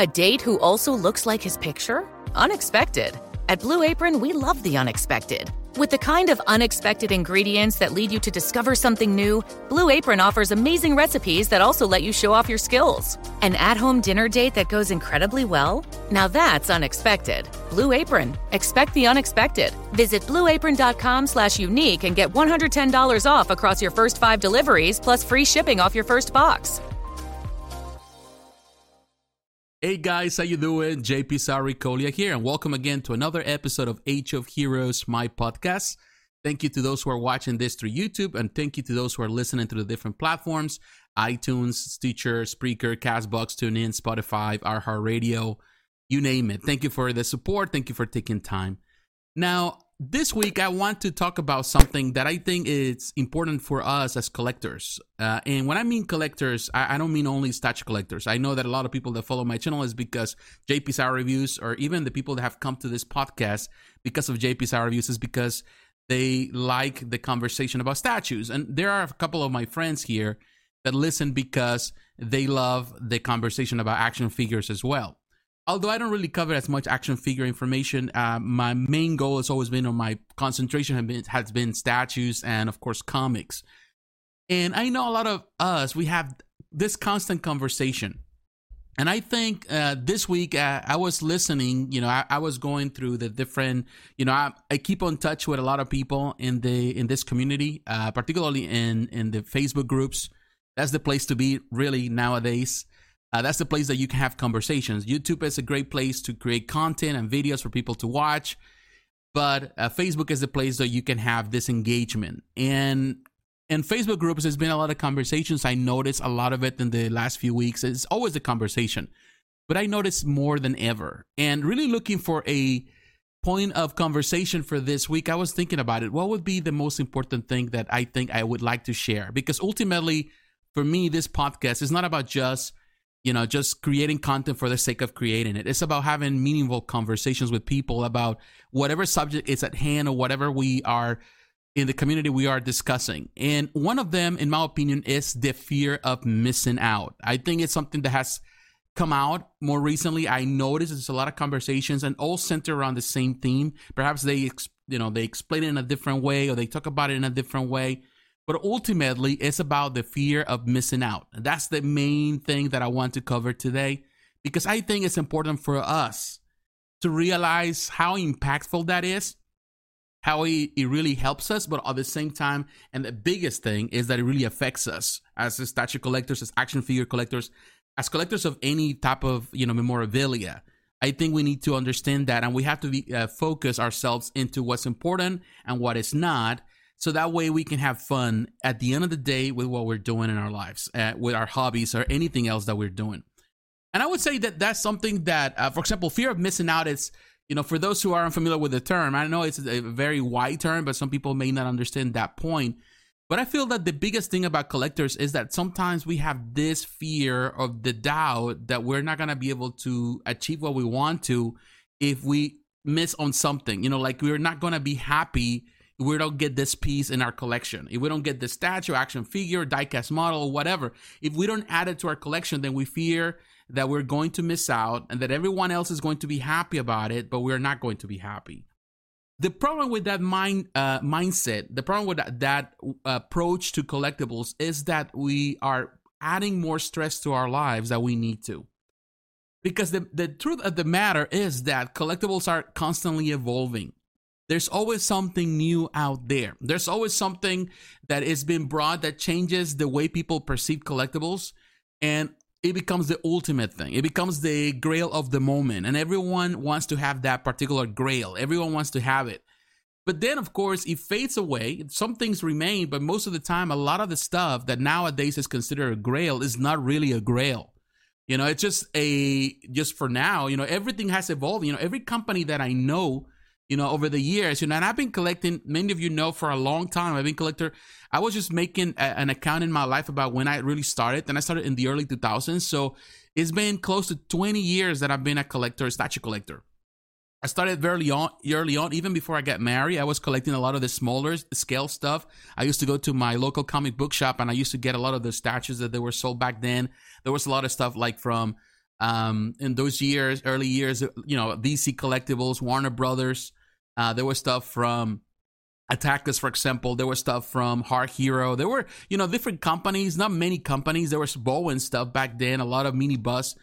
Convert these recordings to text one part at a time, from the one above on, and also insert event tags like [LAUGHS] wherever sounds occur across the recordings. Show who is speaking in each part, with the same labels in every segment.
Speaker 1: A date who also looks like his picture? Unexpected. At Blue Apron, we love the unexpected. With the kind of unexpected ingredients that lead you to discover something new, Blue Apron offers amazing recipes that also let you show off your skills. An at home dinner date that goes incredibly well? Now that's unexpected. Blue Apron. Expect the unexpected. Visit blueapron.com slash unique and get $110 off across your first five deliveries plus free shipping off your first box.
Speaker 2: Hey guys, how you doing? JP Sarikolia here, and welcome again to another episode of Age of Heroes, my podcast. Thank you to those who are watching this through YouTube, and thank you to those who are listening to the different platforms: iTunes, Stitcher, Spreaker, Castbox, TuneIn, Spotify, iHeartRadio, you name it. Thank you for the support. Thank you for taking time. Now, this week I want to talk about something that I think is important for us as collectors. Uh, and when I mean collectors, I, I, don't mean only statue collectors. I know that a lot of people that follow my channel is because JP Sauer reviews, or even the people that have come to this podcast because of JP Sauer reviews, is because they like the conversation about statues. And there are a couple of my friends here that listen because they love the conversation about action figures as well although I don't really cover as much action figure information, uh, my main goal has always been, or my concentration has been, has been statues and, of course, comics. And I know a lot of us, we have this constant conversation. And I think uh, this week uh, I was listening. You know, I, I, was going through the different. You know, I, I, keep on touch with a lot of people in the in this community, uh, particularly in in the Facebook groups. That's the place to be, really nowadays. Uh, that's the place that you can have conversations. YouTube is a great place to create content and videos for people to watch, but uh, Facebook is the place that you can have this engagement. And in Facebook groups, there's been a lot of conversations. I noticed a lot of it in the last few weeks. It's always a conversation, but I noticed more than ever. And really looking for a point of conversation for this week, I was thinking about it. What would be the most important thing that I think I would like to share? Because ultimately, for me, this podcast is not about just you know, just creating content for the sake of creating it. It's about having meaningful conversations with people about whatever subject is at hand or whatever we are in the community we are discussing. And one of them, in my opinion, is the fear of missing out. I think it's something that has come out more recently. I noticed there's a lot of conversations and all center around the same theme. Perhaps they, you know, they explain it in a different way or they talk about it in a different way. But ultimately, it's about the fear of missing out. That's the main thing that I want to cover today because I think it's important for us to realize how impactful that is, how it, it really helps us, but at the same time, and the biggest thing is that it really affects us as statue collectors, as action figure collectors, as collectors of any type of you know memorabilia. I think we need to understand that, and we have to be, uh, focus ourselves into what's important and what is not, so that way we can have fun at the end of the day with what we're doing in our lives, uh, with our hobbies or anything else that we're doing. And I would say that that's something that, uh, for example, fear of missing out is, you know, for those who are unfamiliar with the term, I know it's a very wide term, but some people may not understand that point. But I feel that the biggest thing about collectors is that sometimes we have this fear of the doubt that we're not going to be able to achieve what we want to if we miss on something. You know, like we're not going to be happy we don't get this piece in our collection, if we don't get the statue, action figure, diecast model, whatever, if we don't add it to our collection, then we fear that we're going to miss out and that everyone else is going to be happy about it, but we're not going to be happy. The problem with that mind uh, mindset, the problem with that, that approach to collectibles is that we are adding more stress to our lives that we need to. Because the, the truth of the matter is that collectibles are constantly evolving there's always something new out there. There's always something that is being brought that changes the way people perceive collectibles. And it becomes the ultimate thing. It becomes the grail of the moment. And everyone wants to have that particular grail. Everyone wants to have it. But then, of course, it fades away. Some things remain, but most of the time, a lot of the stuff that nowadays is considered a grail is not really a grail. You know, it's just a, just for now, you know, everything has evolved. You know, every company that I know you know, over the years. You know, and I've been collecting, many of you know, for a long time. I've been collector. I was just making a, an account in my life about when I really started. And I started in the early 2000s. So it's been close to 20 years that I've been a collector, a statue collector. I started very on, early on, even before I got married. I was collecting a lot of the smaller scale stuff. I used to go to my local comic book shop and I used to get a lot of the statues that they were sold back then. There was a lot of stuff like from Um, in those years, early years, you know, DC Collectibles, Warner Brothers. Uh, there was stuff from Attakus, for example. There was stuff from Hard Hero. There were, you know, different companies, not many companies. There was Bowen stuff back then, a lot of mini bus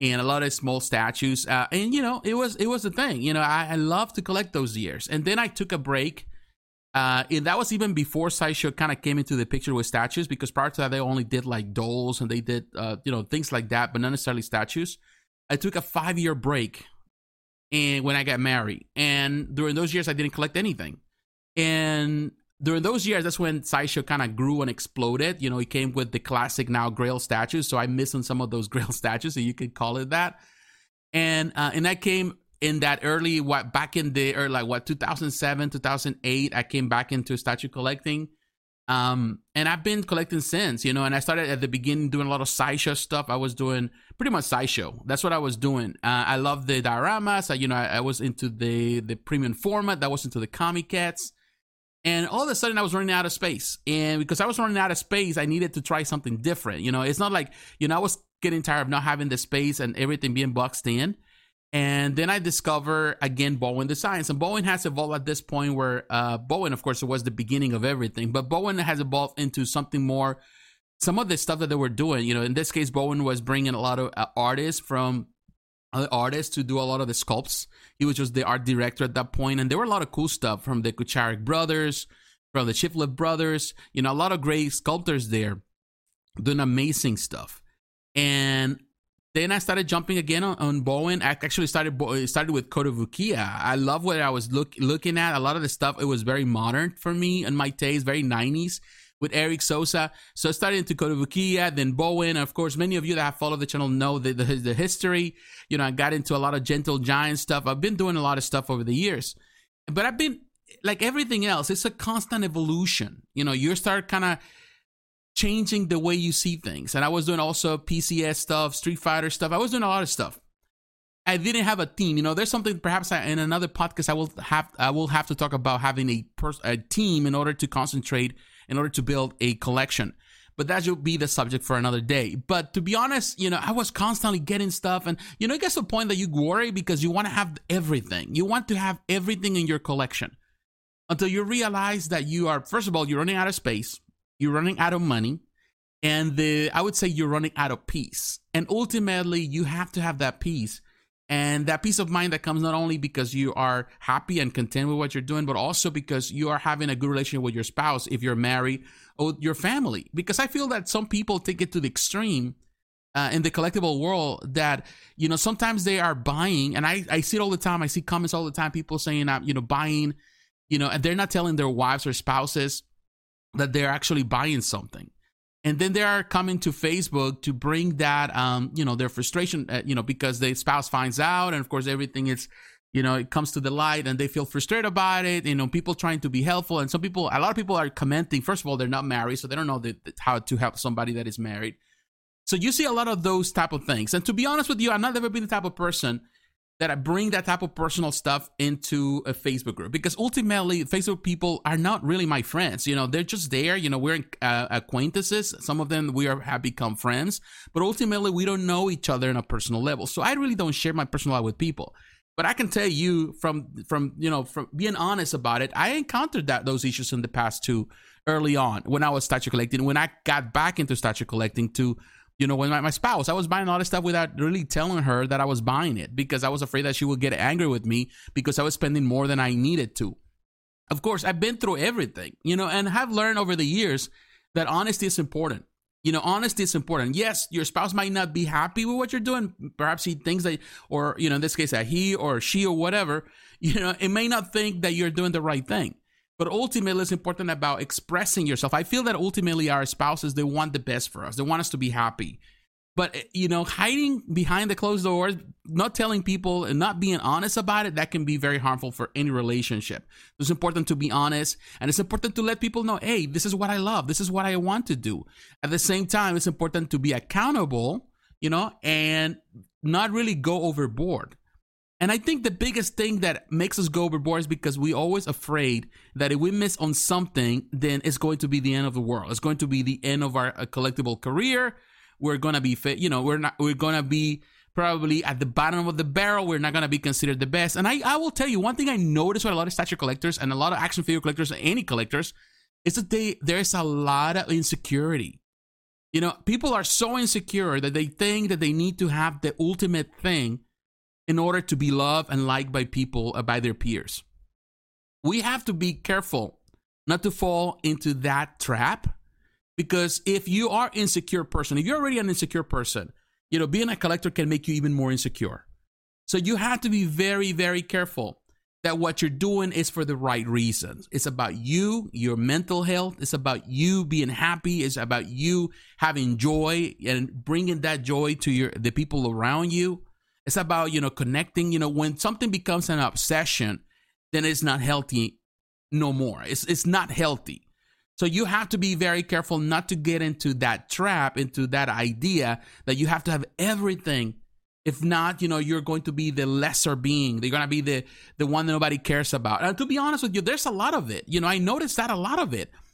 Speaker 2: and a lot of small statues. Uh, and, you know, it was, it was a thing. You know, I, I love to collect those years. And then I took a break. Uh, and that was even before Sideshow kind of came into the picture with statues because prior to that, they only did like dolls and they did, uh, you know, things like that, but not necessarily statues. I took a five year break and when I got married. And during those years, I didn't collect anything. And during those years, that's when Sideshow kind of grew and exploded. You know, it came with the classic now Grail statues. So I missed on some of those [LAUGHS] Grail statues, so you could call it that. And uh, and that came in that early what back in the or like what 2007 2008 i came back into statue collecting um and i've been collecting since you know and i started at the beginning doing a lot of sideshow stuff i was doing pretty much sideshow that's what i was doing uh, i love the dioramas I, you know I, I, was into the the premium format that was into the Comiquettes and all of a sudden, I was running out of space. And because I was running out of space, I needed to try something different. You know, it's not like, you know, I was getting tired of not having the space and everything being boxed in. And then I discover again Bowen Designs. And Bowen has evolved at this point where uh, Bowen, of course, it was the beginning of everything, but Bowen has evolved into something more. Some of the stuff that they were doing, you know, in this case, Bowen was bringing a lot of uh, artists from other artists to do a lot of the sculpts. He was just the art director at that point, and there were a lot of cool stuff from the Kucharik brothers, from the Shiflett brothers. You know, a lot of great sculptors there doing amazing stuff. And then I started jumping again on, on Bowen. I actually started started with Kotobukiya. I love what I was look, looking at. A lot of the stuff it was very modern for me and my taste, very 90s with Eric Sosa. So I started into Kotobukiya, then Bowen. Of course, many of you that have followed the channel know the, the, the history. You know, I got into a lot of Gentle Giant stuff. I've been doing a lot of stuff over the years. But I've been, like everything else, it's a constant evolution. You know, you start kind of changing the way you see things. And I was doing also PCS stuff, Street Fighter stuff. I was doing a lot of stuff. I didn't have a team. You know, there's something perhaps I, in another podcast I will have I will have to talk about having a pers- a team in order to concentrate in order to build a collection. But that should be the subject for another day. But to be honest, you know, I was constantly getting stuff, and you know, it gets to point that you worry because you want to have everything. You want to have everything in your collection until you realize that you are, first of all, you're running out of space, you're running out of money, and the I would say you're running out of peace. And ultimately, you have to have that peace and that peace of mind that comes not only because you are happy and content with what you're doing, but also because you are having a good relationship with your spouse, if you're married, or your family. Because I feel that some people take it to the extreme uh, in the collectible world that you know sometimes they are buying, and I I see it all the time. I see comments all the time, people saying i'm you know buying, you know, and they're not telling their wives or spouses that they're actually buying something and then they are coming to Facebook to bring that, um, you know, their frustration, uh, you know, because the spouse finds out, and of course everything is, you know, it comes to the light, and they feel frustrated about it. You know, people trying to be helpful, and some people, a lot of people are commenting. First of all, they're not married, so they don't know the, how to help somebody that is married. So you see a lot of those type of things. And to be honest with you, I've not ever been the type of person that I bring that type of personal stuff into a Facebook group because ultimately Facebook people are not really my friends. You know, they're just there. You know, we're uh, acquaintances. Some of them we are, have become friends, but ultimately we don't know each other on a personal level. So I really don't share my personal life with people. But I can tell you from from you know from being honest about it, I encountered that those issues in the past too early on when I was statue collecting. When I got back into statue collecting to you know, when my, my spouse, I was buying a lot of stuff without really telling her that I was buying it because I was afraid that she would get angry with me because I was spending more than I needed to. Of course, I've been through everything, you know, and have learned over the years that honesty is important. You know, honesty is important. Yes, your spouse might not be happy with what you're doing. Perhaps he thinks that, or, you know, in this case, that he or she or whatever, [LAUGHS] you know, it may not think that you're doing the right thing but ultimately it's important about expressing yourself. I feel that ultimately our spouses they want the best for us. They want us to be happy. But eh, you know hiding behind the closed doors not telling people and not being honest about it that can be very harmful for any relationship. It's important to be honest and it's important to let people know hey this is what i love. This is what i want to do. At the same time it's important to be accountable you know and not really go overboard and I think the biggest thing that makes us go overboard is because we're always afraid that if we miss on something, then it's going to be the end of the world. It's going to be the end of our uh, collectible career. We're gonna be fit, you know, we're not we're gonna be probably at the bottom of the barrel. We're not to be considered the best. And I, I will tell you one thing I noticed with a lot of statue collectors and a lot of action figure collectors, and any collectors, is that they there's a lot of insecurity. You know, people are so insecure that they think that they need to have the ultimate thing in order to be loved and liked by people, uh, by their peers. We have to be careful not to fall into that trap because if you are insecure person, if you're already an insecure person, you know, being a collector can make you even more insecure. So you have to be very, very careful that what you're doing is for the right reasons. It's about you, your mental health. It's about you being happy. It's about you having joy and bringing that joy to your the people around you. It's about you know connecting. You know, when something becomes an obsession, then it's not healthy no more. It's it's not healthy. So you have to be very careful not to get into that trap, into that idea that you have to have everything. If not, you know, you're going to be the lesser being. You're going to be the the one that nobody cares about. And to be honest with you, there's a lot of it. You know, I noticed that a lot of it.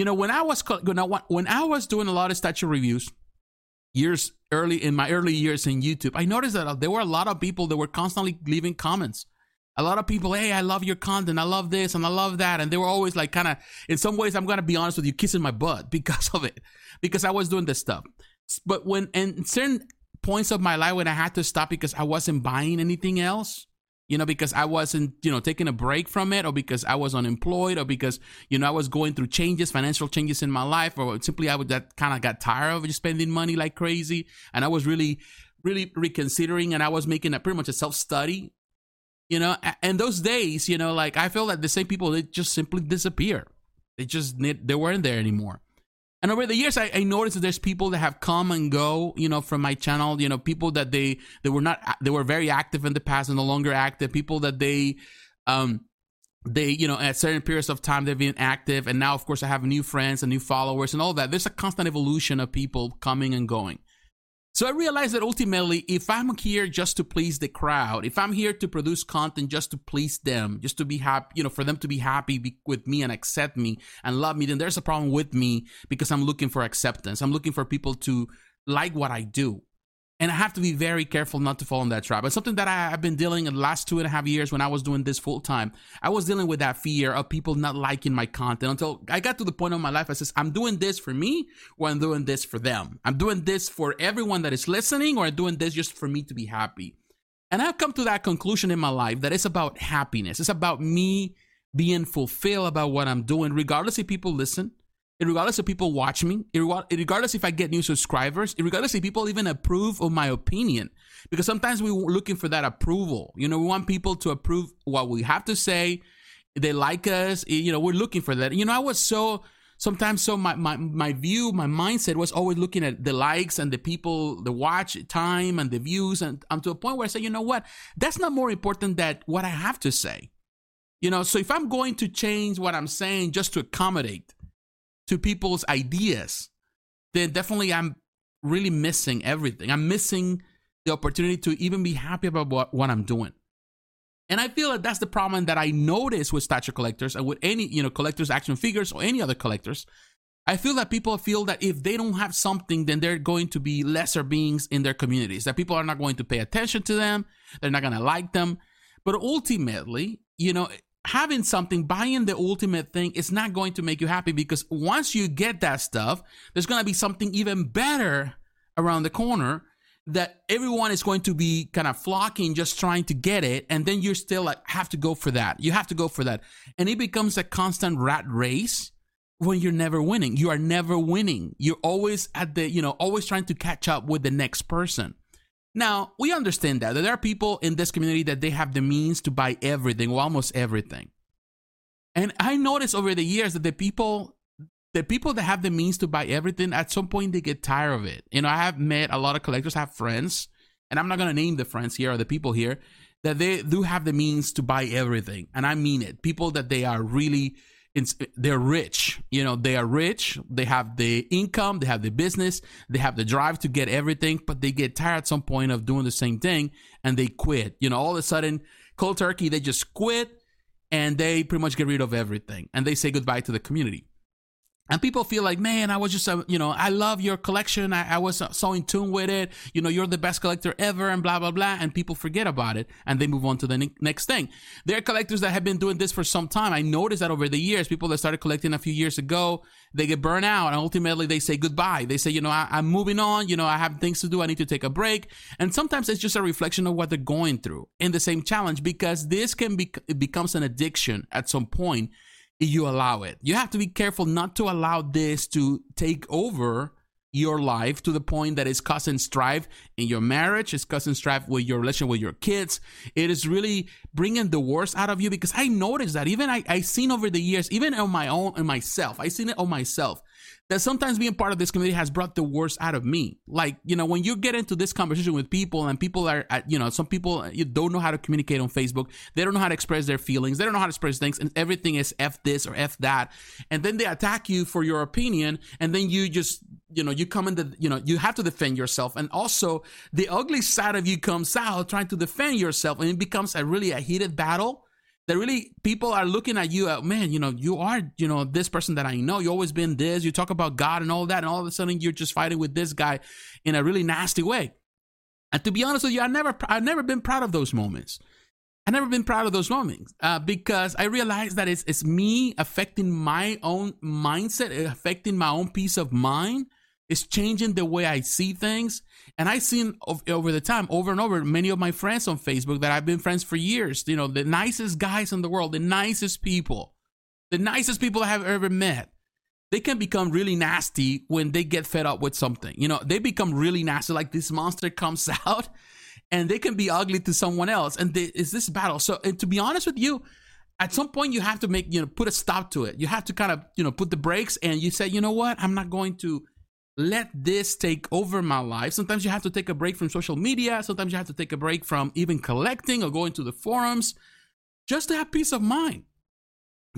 Speaker 2: You know, when I was when I was doing a lot of statue reviews years early in my early years in YouTube, I noticed that uh, there were a lot of people that were constantly leaving comments. A lot of people, hey, I love your content, I love this, and I love that, and they were always like, kind of, in some ways, I'm gonna be honest with you, kissing my butt [LAUGHS] because of it, because I was doing this stuff. But when in certain points of my life when I had to stop because I wasn't buying anything else, you know, because I wasn't, you know, taking a break from it or because I was unemployed or because, you know, I was going through changes, financial changes in my life or simply I would that kind of got tired of just spending money like crazy. And I was really, really reconsidering and I was making a pretty much a self study, you know, and those days, you know, like I feel like the same people, they just simply disappear. They just, they weren't there anymore. And over the years, I, I, noticed that there's people that have come and go, you know, from my channel. You know, people that they they were not they were very active in the past and no longer active. People that they, um, they you know at certain periods of time they've been active, and now of course I have new friends and new followers and all that. There's a constant evolution of people coming and going. So I realized that ultimately, if I'm here just to please the crowd, if I'm here to produce content just to please them, just to be happy, you know, for them to be happy with me and accept me and love me, then there's a problem with me because I'm looking for acceptance. I'm looking for people to like what I do. And I have to be very careful not to fall in that trap. It's something that I, have been dealing in the last two and a half years when I was doing this full time. I was dealing with that fear of people not liking my content until I got to the point of my life. I says, I'm doing this for me or I'm doing this for them. I'm doing this for everyone that is listening or I'm doing this just for me to be happy. And I've come to that conclusion in my life that it's about happiness. It's about me being fulfilled about what I'm doing, regardless if people listen, regardless of people watch me, regardless if I get new subscribers, regardless if people even approve of my opinion. Because sometimes we're looking for that approval. You know, we want people to approve what we have to say. They like us. You know, we're looking for that. You know, I was so sometimes so my, my my view my mindset was always looking at the likes and the people the watch time and the views and i'm to a point where i say you know what that's not more important than what i have to say you know so if i'm going to change what i'm saying just to accommodate to people's ideas, then definitely I'm really missing everything. I'm missing the opportunity to even be happy about what, what I'm doing. And I feel that that's the problem that I notice with statue collectors and with any, you know, collectors, action figures, or any other collectors. I feel that people feel that if they don't have something, then they're going to be lesser beings in their communities, that people are not going to pay attention to them, they're not going to like them. But ultimately, you know, having something, buying the ultimate thing is not going to make you happy because once you get that stuff, there's going to be something even better around the corner that everyone is going to be kind of flocking just trying to get it. And then you're still like have to go for that. You have to go for that. And it becomes a constant rat race when you're never winning. You are never winning. You're always at the you know always trying to catch up with the next person now, we understand that, that there are people in this community that they have the means to buy everything or almost everything. And I noticed over the years that the people the people that have the means to buy everything at some point they get tired of it. You know, I have met a lot of collectors, I have friends and I'm not going to name the friends here or the people here, that they do have the means to buy everything. And I mean it. People that they are really, they're rich. You know, they are rich. They have the income, they have the business, they have the drive to get everything, but they get tired at some point of doing the same thing and they quit. You know, all of a sudden, cold turkey, they just quit and they pretty much get rid of everything and they say goodbye to the community and people feel like, man, I was just, a, you know, I love your collection. I, I was so in tune with it. You know, you're the best collector ever and blah, blah, blah. And people forget about it and they move on to the ne- next thing. There are collectors that have been doing this for some time. I noticed that over the years, people that started collecting a few years ago, they get burned out and ultimately they say goodbye. They say, you know, I, I'm moving on. You know, I have things to do. I need to take a break. And sometimes it's just a reflection of what they're going through in the same challenge because this can be, it becomes an addiction at some point you allow it. You have to be careful not to allow this to take over your life to the point that it's causing strife in your marriage, it's causing strife with your relation with your kids. It is really bringing the worst out of you because I noticed that even I, I seen over the years, even on my own, in myself, I seen it on myself that sometimes being part of this community has brought the worst out of me. Like, you know, when you get into this conversation with people and people are, you know, some people uh, you don't know how to communicate on Facebook. They don't know how to express their feelings. They don't know how to express things and everything is F this or F that. And then they attack you for your opinion. And then you just, you know, you come in the, you know, you have to defend yourself. And also the ugly side of you comes out trying to defend yourself and it becomes a really a heated battle that really people are looking at you at man you know you are you know this person that i know. You always been this. You talk about god and all that and all of a sudden you're just fighting with this guy in a really nasty way. And to be honest with you i never i've never been proud of those moments. I've never been proud of those moments uh, because I realize that it's, it's me affecting my own mindset, affecting my own peace of mind. It's changing the way I see things. And I've seen over the time, over and over, many of my friends on Facebook that I've been friends for years, you know, the nicest guys in the world, the nicest people, the nicest people I have ever met. They can become really nasty when they get fed up with something. You know, they become really nasty, like this monster [LAUGHS] comes out and they can be ugly to someone else. And they, it's this battle. So, to be honest with you, at some point you have to make, you know, put a stop to it. You have to kind of, you know, put the brakes and you say, you know what, I'm not going to let this take over my life. Sometimes you have to take a break from social media. Sometimes you have to take a break from even collecting or going to the forums just to have peace of mind.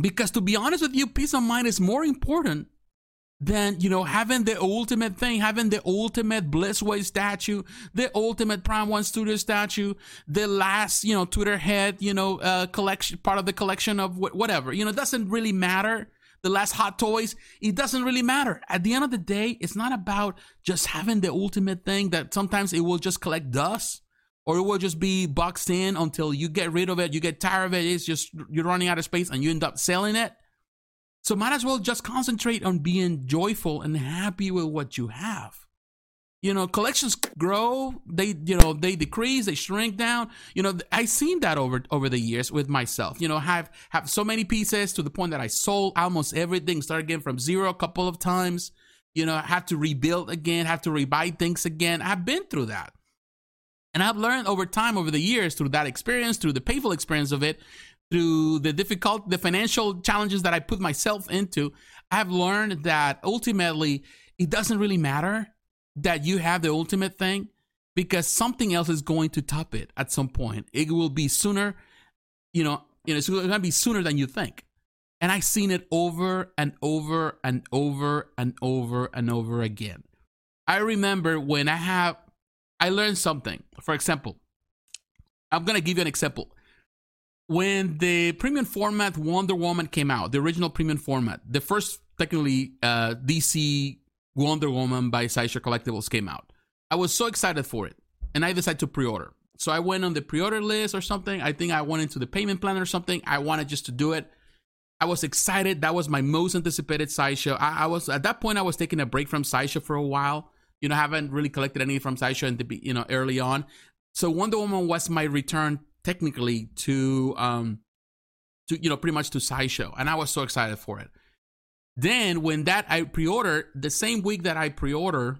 Speaker 2: Because to be honest with you, peace of mind is more important than, you know, having the ultimate thing, having the ultimate Blissway statue, the ultimate Prime One Studio statue, the last, you know, Tweeterhead, you know, uh, collection, part of the collection of wh- whatever. You know, it doesn't really matter the last hot toys, it doesn't really matter. At the end of the day, it's not about just having the ultimate thing that sometimes it will just collect dust or it will just be boxed in until you get rid of it, you get tired of it, it's just you're running out of space and you end up selling it. So might as well just concentrate on being joyful and happy with what you have you know collections grow they you know they decrease they shrink down. You know i've seen that over over the years with myself. You know have have so many pieces to the point that i sold almost everything started again from zero a couple of times. You know have to rebuild again have to rebuy things again. I've been through that. And i've learned over time over the years through that experience through the painful experience of it through the difficult the financial challenges that i put myself into i've learned that ultimately it doesn't really matter that you have the ultimate thing because something else is going to top it at some point. It will be sooner, you know, you know, it's going to be sooner than you think. And I've seen it over and over and over and over and over again. I remember when I have, I learned something. For example, I'm going to give you an example. When the premium format Wonder Woman came out, the original premium format, the first technically uh, DC Wonder Woman by Sideshow Collectibles came out. I was so excited for it, and I decided to pre-order. So I went on the pre-order list or something. I think I went into the payment plan or something. I wanted just to do it. I was excited. That was my most anticipated sideshow. I, I was at that point. I was taking a break from sideshow for a while. You know, I haven't really collected any from sideshow in the you know early on. So Wonder Woman was my return technically to um to you know pretty much to sideshow, and I was so excited for it. Then when that I pre-order, the same week that I pre-order,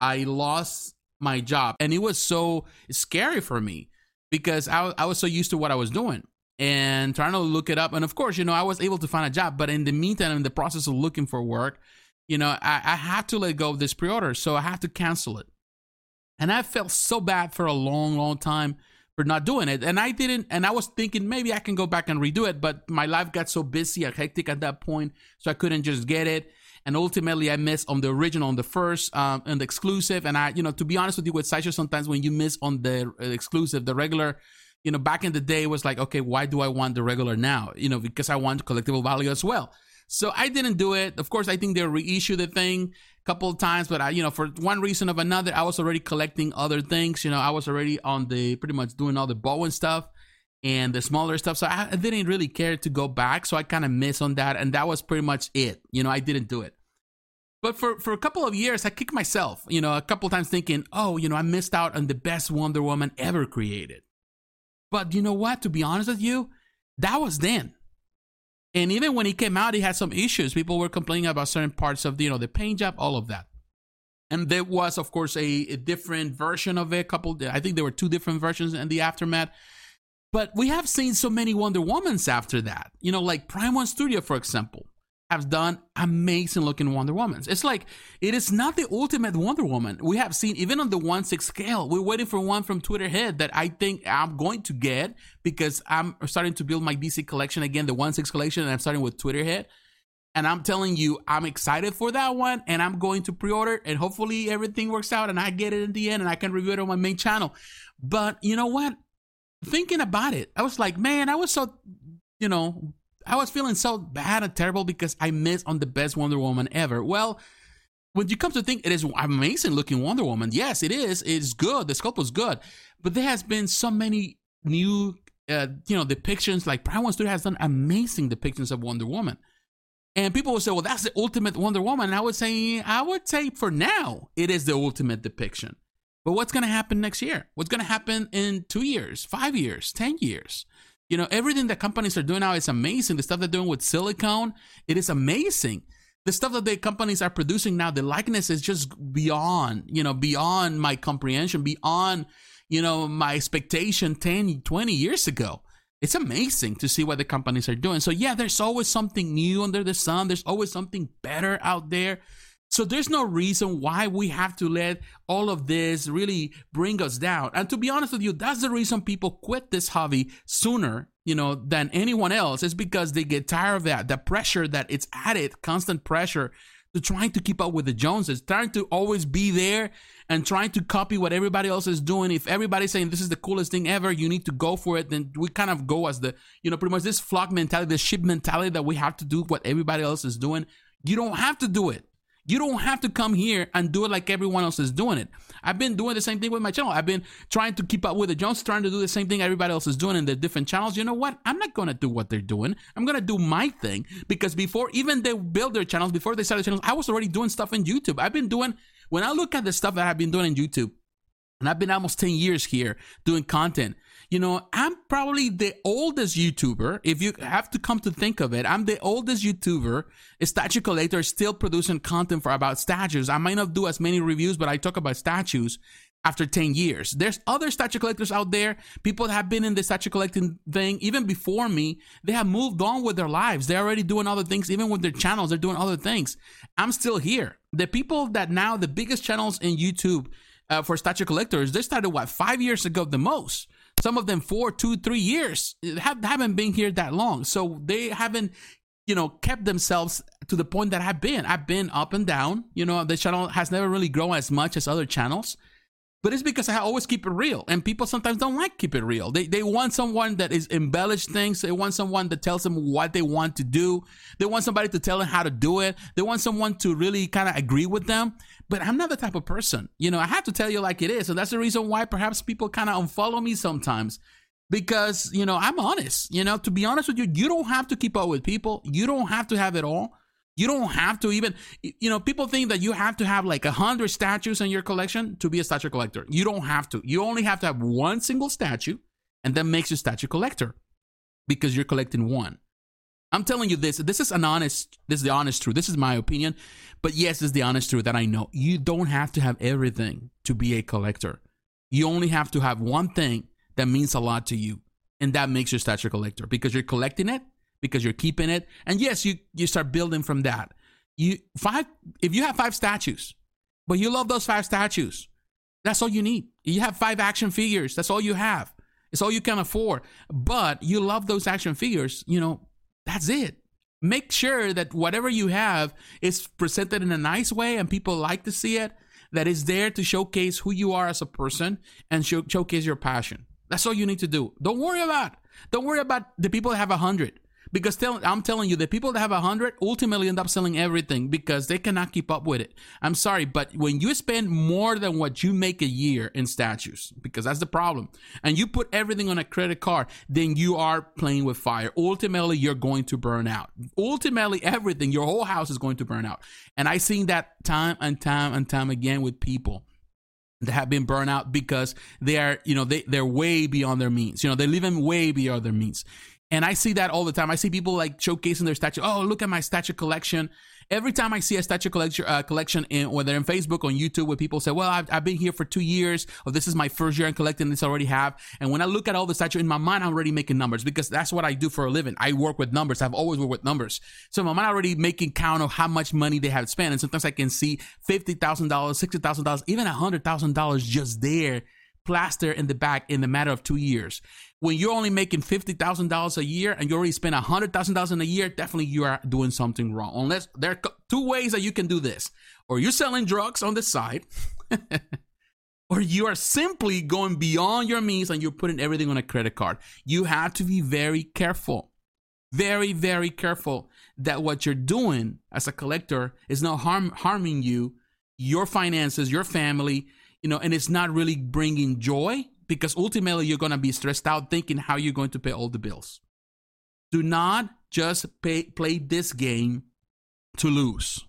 Speaker 2: I lost my job. And it was so scary for me because I, I was so used to what I was doing and trying to look it up. And of course, you know, I was able to find a job, but in the meantime, in the process of looking for work, you know, I, I had to let go of this pre-order. So I had to cancel it. And I felt so bad for a long, long time for not doing it. And I didn't, and I was thinking maybe I can go back and redo it, but my life got so busy and hectic at that point, so I couldn't just get it. And ultimately, I missed on the original, on the first, um, and the exclusive. And I, you know, to be honest with you, with Sideshow, sometimes when you miss on the uh, exclusive, the regular, you know, back in the day, was like, okay, why do I want the regular now? You know, because I want collectible value as well. So I didn't do it. Of course, I think they reissued the thing couple of times, but I, you know, for one reason or another, I was already collecting other things. You know, I was already on the pretty much doing all the Bowen stuff and the smaller stuff. So I, I didn't really care to go back. So I kind of missed on that. And that was pretty much it. You know, I didn't do it. But for, for a couple of years, I kicked myself, you know, a couple of times thinking, oh, you know, I missed out on the best Wonder Woman ever created. But you know what? To be honest with you, that was then. And even when he came out, he had some issues. People were complaining about certain parts of the, you know, the paint job, all of that. And there was, of course, a, a different version of it. A couple, I think there were two different versions in the aftermath. But we have seen so many Wonder Womans after that. You know, like Prime One Studio, for example have done amazing looking Wonder Womans. It's like it is not the ultimate Wonder Woman. We have seen even on the one six scale. We're waiting for one from Tweeterhead that I think I'm going to get because I'm starting to build my DC collection again, the one six collection, and I'm starting with Tweeterhead. And I'm telling you, I'm excited for that one, and I'm going to pre-order, and hopefully everything works out, and I get it in the end, and I can review it on my main channel. But you know what? Thinking about it, I was like, man, I was so, you know, I was feeling so bad and terrible because I missed on the best Wonder Woman ever. Well, when you come to think, it is amazing looking Wonder Woman. Yes, it is. It's good. The sculpt was good, but there has been so many new, uh, you know, depictions. Like Prime One Studio has done amazing depictions of Wonder Woman, and people would say, "Well, that's the ultimate Wonder Woman." And I would say, I would say, for now, it is the ultimate depiction. But what's going to happen next year? What's going to happen in two years, five years, ten years? You know, everything that companies are doing now is amazing. The stuff they're doing with silicone, it is amazing. The stuff that the companies are producing now, the likeness is just beyond, you know, beyond my comprehension, beyond, you know, my expectation 10, 20 years ago. It's amazing to see what the companies are doing. So, yeah, there's always something new under the sun. There's always something better out there. So there's no reason why we have to let all of this really bring us down. And to be honest with you, that's the reason people quit this hobby sooner, you know, than anyone else is because they get tired of that, the pressure that it's added, constant pressure to trying to keep up with the Joneses, trying to always be there and trying to copy what everybody else is doing. If everybody's saying this is the coolest thing ever, you need to go for it, then we kind of go as the, you know, pretty much this flock mentality, this ship mentality that we have to do what everybody else is doing. You don't have to do it. You don't have to come here and do it like everyone else is doing it. I've been doing the same thing with my channel. I've been trying to keep up with the Jones, trying to do the same thing everybody else is doing in the different channels. You know what? I'm not gonna do what they're doing. I'm gonna do my thing because before even they build their channels, before they started channels, I was already doing stuff in YouTube. I've been doing when I look at the stuff that I've been doing in YouTube, and I've been almost 10 years here doing content you know, I'm probably the oldest YouTuber. If you have to come to think of it, I'm the oldest YouTuber, a statue collector, still producing content for about statues. I might not do as many reviews, but I talk about statues after 10 years. There's other statue collectors out there, people have been in the statue collecting thing even before me. They have moved on with their lives. They're already doing other things, even with their channels, they're doing other things. I'm still here. The people that now, the biggest channels in YouTube uh, for statue collectors, they started what, five years ago the most some of them four, two, three years eh, have, haven't been here that long. So they haven't, you know, kept themselves to the point that I've been. I've been up and down. You know, the channel has never really grown as much as other channels. But it's because I always keep it real. And people sometimes don't like keep it real. They, they want someone that is embellished things. They want someone that tells them what they want to do. They want somebody to tell them how to do it. They want someone to really kind of agree with them. But I'm not the type of person. You know, I have to tell you like it is. And that's the reason why perhaps people kind of unfollow me sometimes. Because, you know, I'm honest. You know, to be honest with you, you don't have to keep up with people. You don't have to have it all. You don't have to even, you know, people think that you have to have like a hundred statues in your collection to be a statue collector. You don't have to. You only have to have one single statue and that makes you statue collector because you're collecting one. I'm telling you this. This is an honest, this is the honest truth. This is my opinion. But yes, is the honest truth that I know. You don't have to have everything to be a collector. You only have to have one thing that means a lot to you. And that makes you a statue collector because you're collecting it, because you're keeping it. And yes, you, you start building from that. You five if you have five statues, but you love those five statues, That's all you need. You have five action figures. That's all you have. It's all you can afford. But you love those action figures, you know, that's it. Make sure that whatever you have is presented in a nice way and people like to see it, that is there to showcase who you are as a person and show, showcase your passion. That's all you need to do. Don't worry about. Don't worry about the people that have a hundred. Because tell, I'm telling you, the people that have a hundred ultimately end up selling everything because they cannot keep up with it. I'm sorry, but when you spend more than what you make a year in statues, because that's the problem, and you put everything on a credit card, then you are playing with fire. Ultimately, you're going to burn out. Ultimately, everything, your whole house is going to burn out. And I've seen that time and time and time again with people that have been burned out because they are, you know, they, they're way beyond their means. You know, they're living way beyond their means. And I see that all the time. I see people like showcasing their statue. Oh, look at my statue collection. Every time I see a statue collection, uh, collection in, whether in Facebook or YouTube, where people say, well, I've, I've been here for two years, or this is my first year in collecting this I already have. And when I look at all the statues in my mind, I'm already making numbers because that's what I do for a living. I work with numbers. I've always worked with numbers. So my mind already making count of how much money they have spent. And sometimes I can see $50,000, $60,000, even $100,000 just there plaster in the back in the matter of two years when you're only making $50,000 a year and you already spend $100,000 a year, definitely you are doing something wrong. Unless there are two ways that you can do this. Or you're selling drugs on the side, [LAUGHS] or you are simply going beyond your means and you're putting everything on a credit card. You have to be very careful. Very, very careful that what you're doing as a collector is not harm, harming you, your finances, your family, you know, and it's not really bringing joy because ultimately you're going to be stressed out thinking how you're going to pay all the bills. Do not just pay, play this game to lose.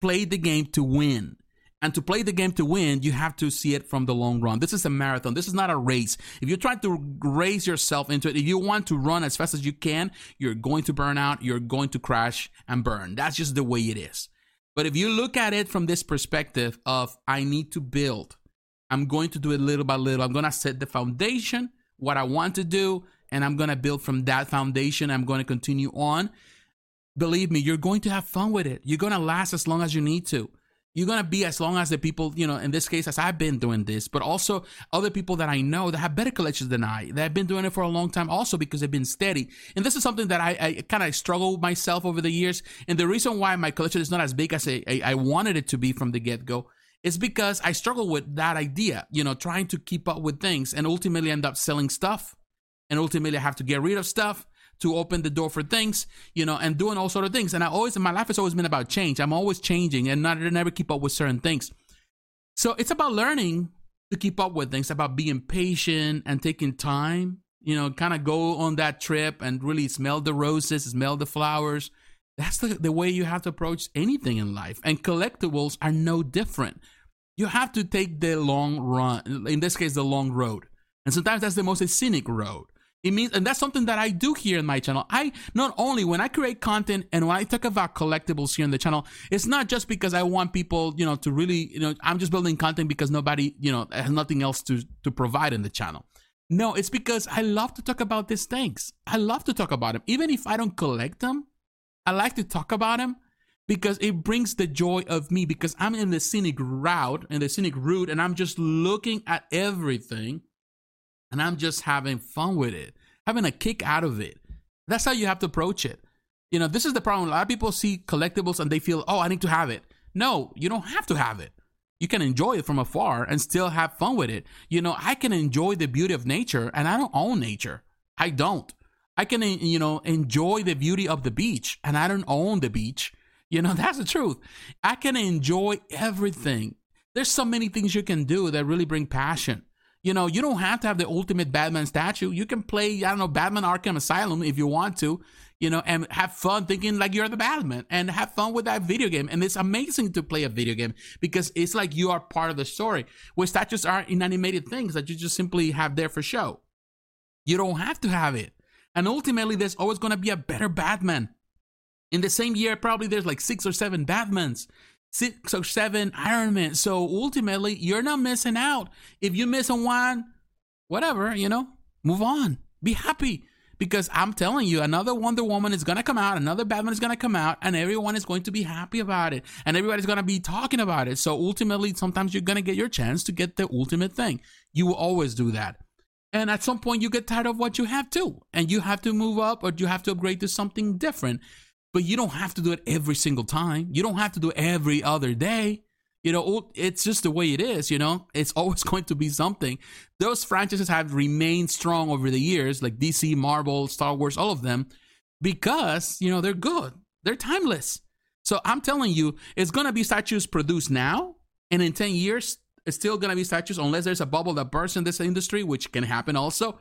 Speaker 2: Play the game to win. And to play the game to win, you have to see it from the long run. This is a marathon. This is not a race. If you're trying to race yourself into it, if you want to run as fast as you can, you're going to burn out. You're going to crash and burn. That's just the way it is. But if you look at it from this perspective of, I need to build, I'm going to do it little by little. I'm going to set the foundation, what I want to do, and I'm going to build from that foundation. I'm going to continue on. Believe me, you're going to have fun with it. You're going to last as long as you need to. You're going to be as long as the people, you know, in this case, as I've been doing this, but also other people that I know that have better collections than I, that have been doing it for a long time also because they've been steady. And this is something that I, I kind of struggle with myself over the years. And the reason why my collection is not as big as I, I wanted it to be from the get go it's because I struggle with that idea, you know, trying to keep up with things and ultimately end up selling stuff and ultimately I have to get rid of stuff to open the door for things, you know, and doing all sort of things. And I always, my life has always been about change. I'm always changing and not never keep up with certain things. So it's about learning to keep up with things, about being patient and taking time, you know, kind of go on that trip and really smell the roses, smell the flowers, that's the, the way you have to approach anything in life. And collectibles are no different. You have to take the long run, in this case, the long road. And sometimes that's the most scenic road. It means, and that's something that I do here in my channel. I not only when I create content and when I talk about collectibles here in the channel, it's not just because I want people, you know, to really, you know, I'm just building content because nobody, you know, has nothing else to to provide in the channel. No, it's because I love to talk about these things. I love to talk about them, even if I don't collect them. I like to talk about him because it brings the joy of me because I'm in the scenic route in the scenic route and I'm just looking at everything and I'm just having fun with it, having a kick out of it. That's how you have to approach it. You know, this is the problem. A lot of people see collectibles and they feel, oh, I need to have it. No, you don't have to have it. You can enjoy it from afar and still have fun with it. You know, I can enjoy the beauty of nature and I don't own nature. I don't. I can, you know, enjoy the beauty of the beach and I don't own the beach. You know, [LAUGHS] that's the truth. I can enjoy everything. There's so many things you can do that really bring passion. You know, you don't have to have the ultimate Batman statue. You can play, I don't know, Batman Arkham Asylum if you want to, you know, and have fun thinking like you're the Batman and have fun with that video game. And it's amazing to play a video game because it's like you are part of the story. Where statues are inanimated things that you just simply have there for show. You don't have to have it. And ultimately, there's always going to be a better Batman. In the same year, probably there's like six or seven Batmans, six or seven Iron Man. So ultimately, you're not missing out. If you miss on one, whatever, you know, move on. Be happy because I'm telling you, another Wonder Woman is gonna come out, another Batman is gonna come out, and everyone is going to be happy about it, and everybody's gonna be talking about it. So ultimately, sometimes you're gonna get your chance to get the ultimate thing. You will always do that. And at some point, you get tired of what you have too, and you have to move up or you have to upgrade to something different. But you don't have to do it every single time. You don't have to do it every other day. You know, it's just the way it is, you know? It's [LAUGHS] always going to be something. Those franchises have remained strong over the years, like DC, Marvel, Star Wars, all of them, because, you know, they're good. They're timeless. So I'm telling you, it's going to be statues produced now, and in 10 years, it's still going to be statues unless there's a bubble that bursts in this industry, which can happen also.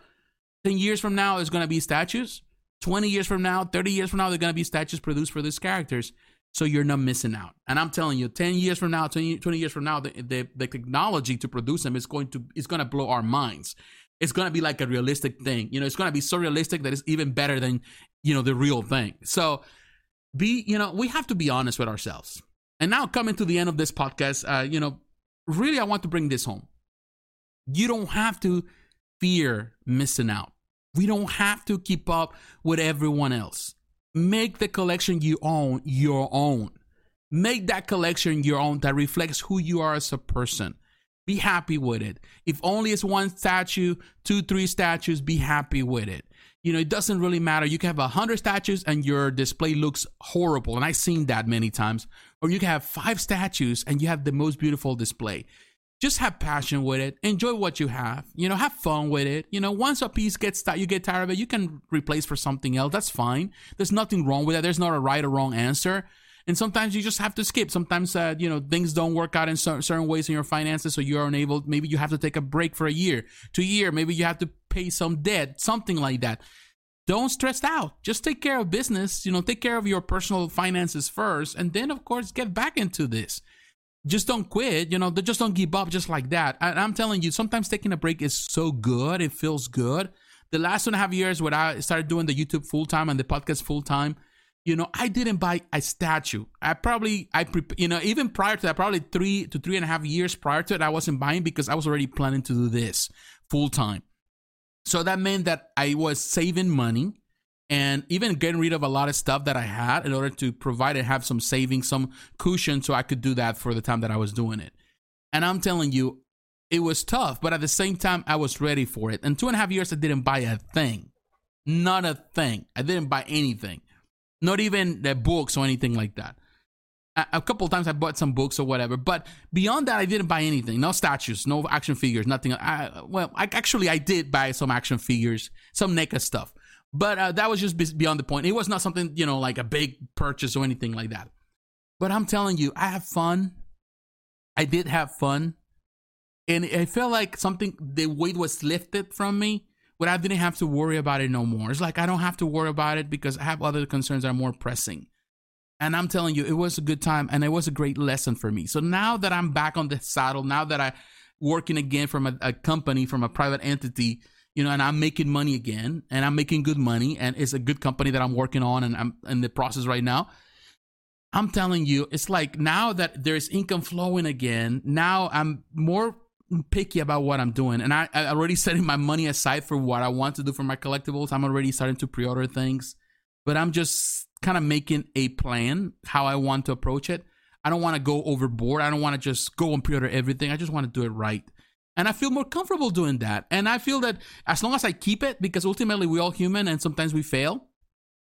Speaker 2: 10 years from now, it's going to be statues. 20 years from now, 30 years from now, they're going to be statues produced for these characters. So you're not missing out. And I'm telling you, 10 years from now, 20, 20 years from now, the, the, the technology to produce them is going to is going to blow our minds. It's going to be like a realistic thing. You know, it's going to be so realistic that it's even better than, you know, the real thing. So be, you know, we have to be honest with ourselves. And now coming to the end of this podcast, uh, you know, really I want to bring this home. You don't have to fear missing out. We don't have to keep up with everyone else. Make the collection you own your own. Make that collection your own that reflects who you are as a person. Be happy with it. If only it's one statue, two, three statues, be happy with it. You know, it doesn't really matter. You can have a hundred statues and your display looks horrible. And I've seen that many times. Or you can have five statues and you have the most beautiful display just have passion with it enjoy what you have you know have fun with it you know once a piece gets that you get tired of it you can replace for something else that's fine there's nothing wrong with that. there's not a right or wrong answer and sometimes you just have to skip sometimes uh, you know things don't work out in certain ways in your finances so you're unable maybe you have to take a break for a year two year maybe you have to pay some debt something like that don't stress out just take care of business you know take care of your personal finances first and then of course get back into this just don't quit. You know, just don't give up just like that. And I'm telling you, sometimes taking a break is so good. It feels good. The last two and a half years when I started doing the YouTube full time and the podcast full time, you know, I didn't buy a statue. I probably, I, pre- you know, even prior to that, probably three to three and a half years prior to it, I wasn't buying because I was already planning to do this full time. So that meant that I was saving money and even getting rid of a lot of stuff that I had in order to provide and have some savings, some cushion, so I could do that for the time that I was doing it. And I'm telling you, it was tough, but at the same time, I was ready for it. In two and a half years, I didn't buy a thing, not a thing. I didn't buy anything, not even the books or anything like that. A, couple of times I bought some books or whatever, but beyond that, I didn't buy anything. No statues, no action figures, nothing. I, well, I, actually, I did buy some action figures, some NECA stuff but uh, that was just beyond the point. It was not something, you know, like a big purchase or anything like that. But I'm telling you, I have fun. I did have fun. And I felt like something, the weight was lifted from me, but I didn't have to worry about it no more. It's like I don't have to worry about it because I have other concerns that are more pressing. And I'm telling you, it was a good time and it was a great lesson for me. So now that I'm back on the saddle, now that I working again from a, a company, from a private entity, you know, and I'm making money again, and I'm making good money, and it's a good company that I'm working on, and I'm in the process right now. I'm telling you, it's like now that there's income flowing again, now I'm more picky about what I'm doing, and I, I already setting my money aside for what I want to do for my collectibles. I'm already starting to pre-order things, but I'm just kind of making a plan how I want to approach it. I don't want to go overboard. I don't want to just go and pre-order everything. I just want to do it right. And I feel more comfortable doing that. And I feel that as long as I keep it, because ultimately we're all human and sometimes we fail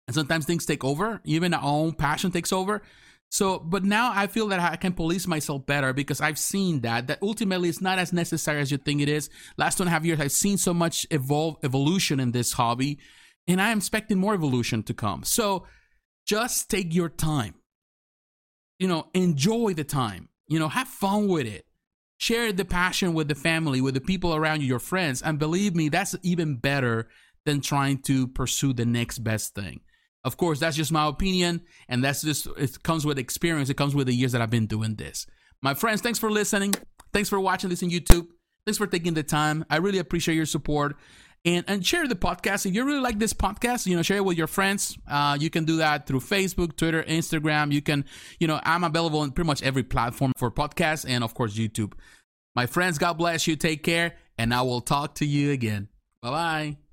Speaker 2: and sometimes things take over, even our own passion takes over. So, but now I feel that I can police myself better because I've seen that, that ultimately it's not as necessary as you think it is. Last two and a half years, I've seen so much evolve, evolution in this hobby and I am expecting more evolution to come. So just take your time, you know, enjoy the time, you know, have fun with it Share the passion with the family, with the people around you, your friends. And believe me, that's even better than trying to pursue the next best thing. Of course, that's just my opinion. And that's just, it comes with experience. It comes with the years that I've been doing this. My friends, thanks for listening. Thanks for watching this on YouTube. Thanks for taking the time. I really appreciate your support and and share the podcast if you really like this podcast you know share it with your friends uh, you can do that through facebook twitter instagram you can you know i'm available on pretty much every platform for podcasts and of course youtube my friends god bless you take care and i will talk to you again bye bye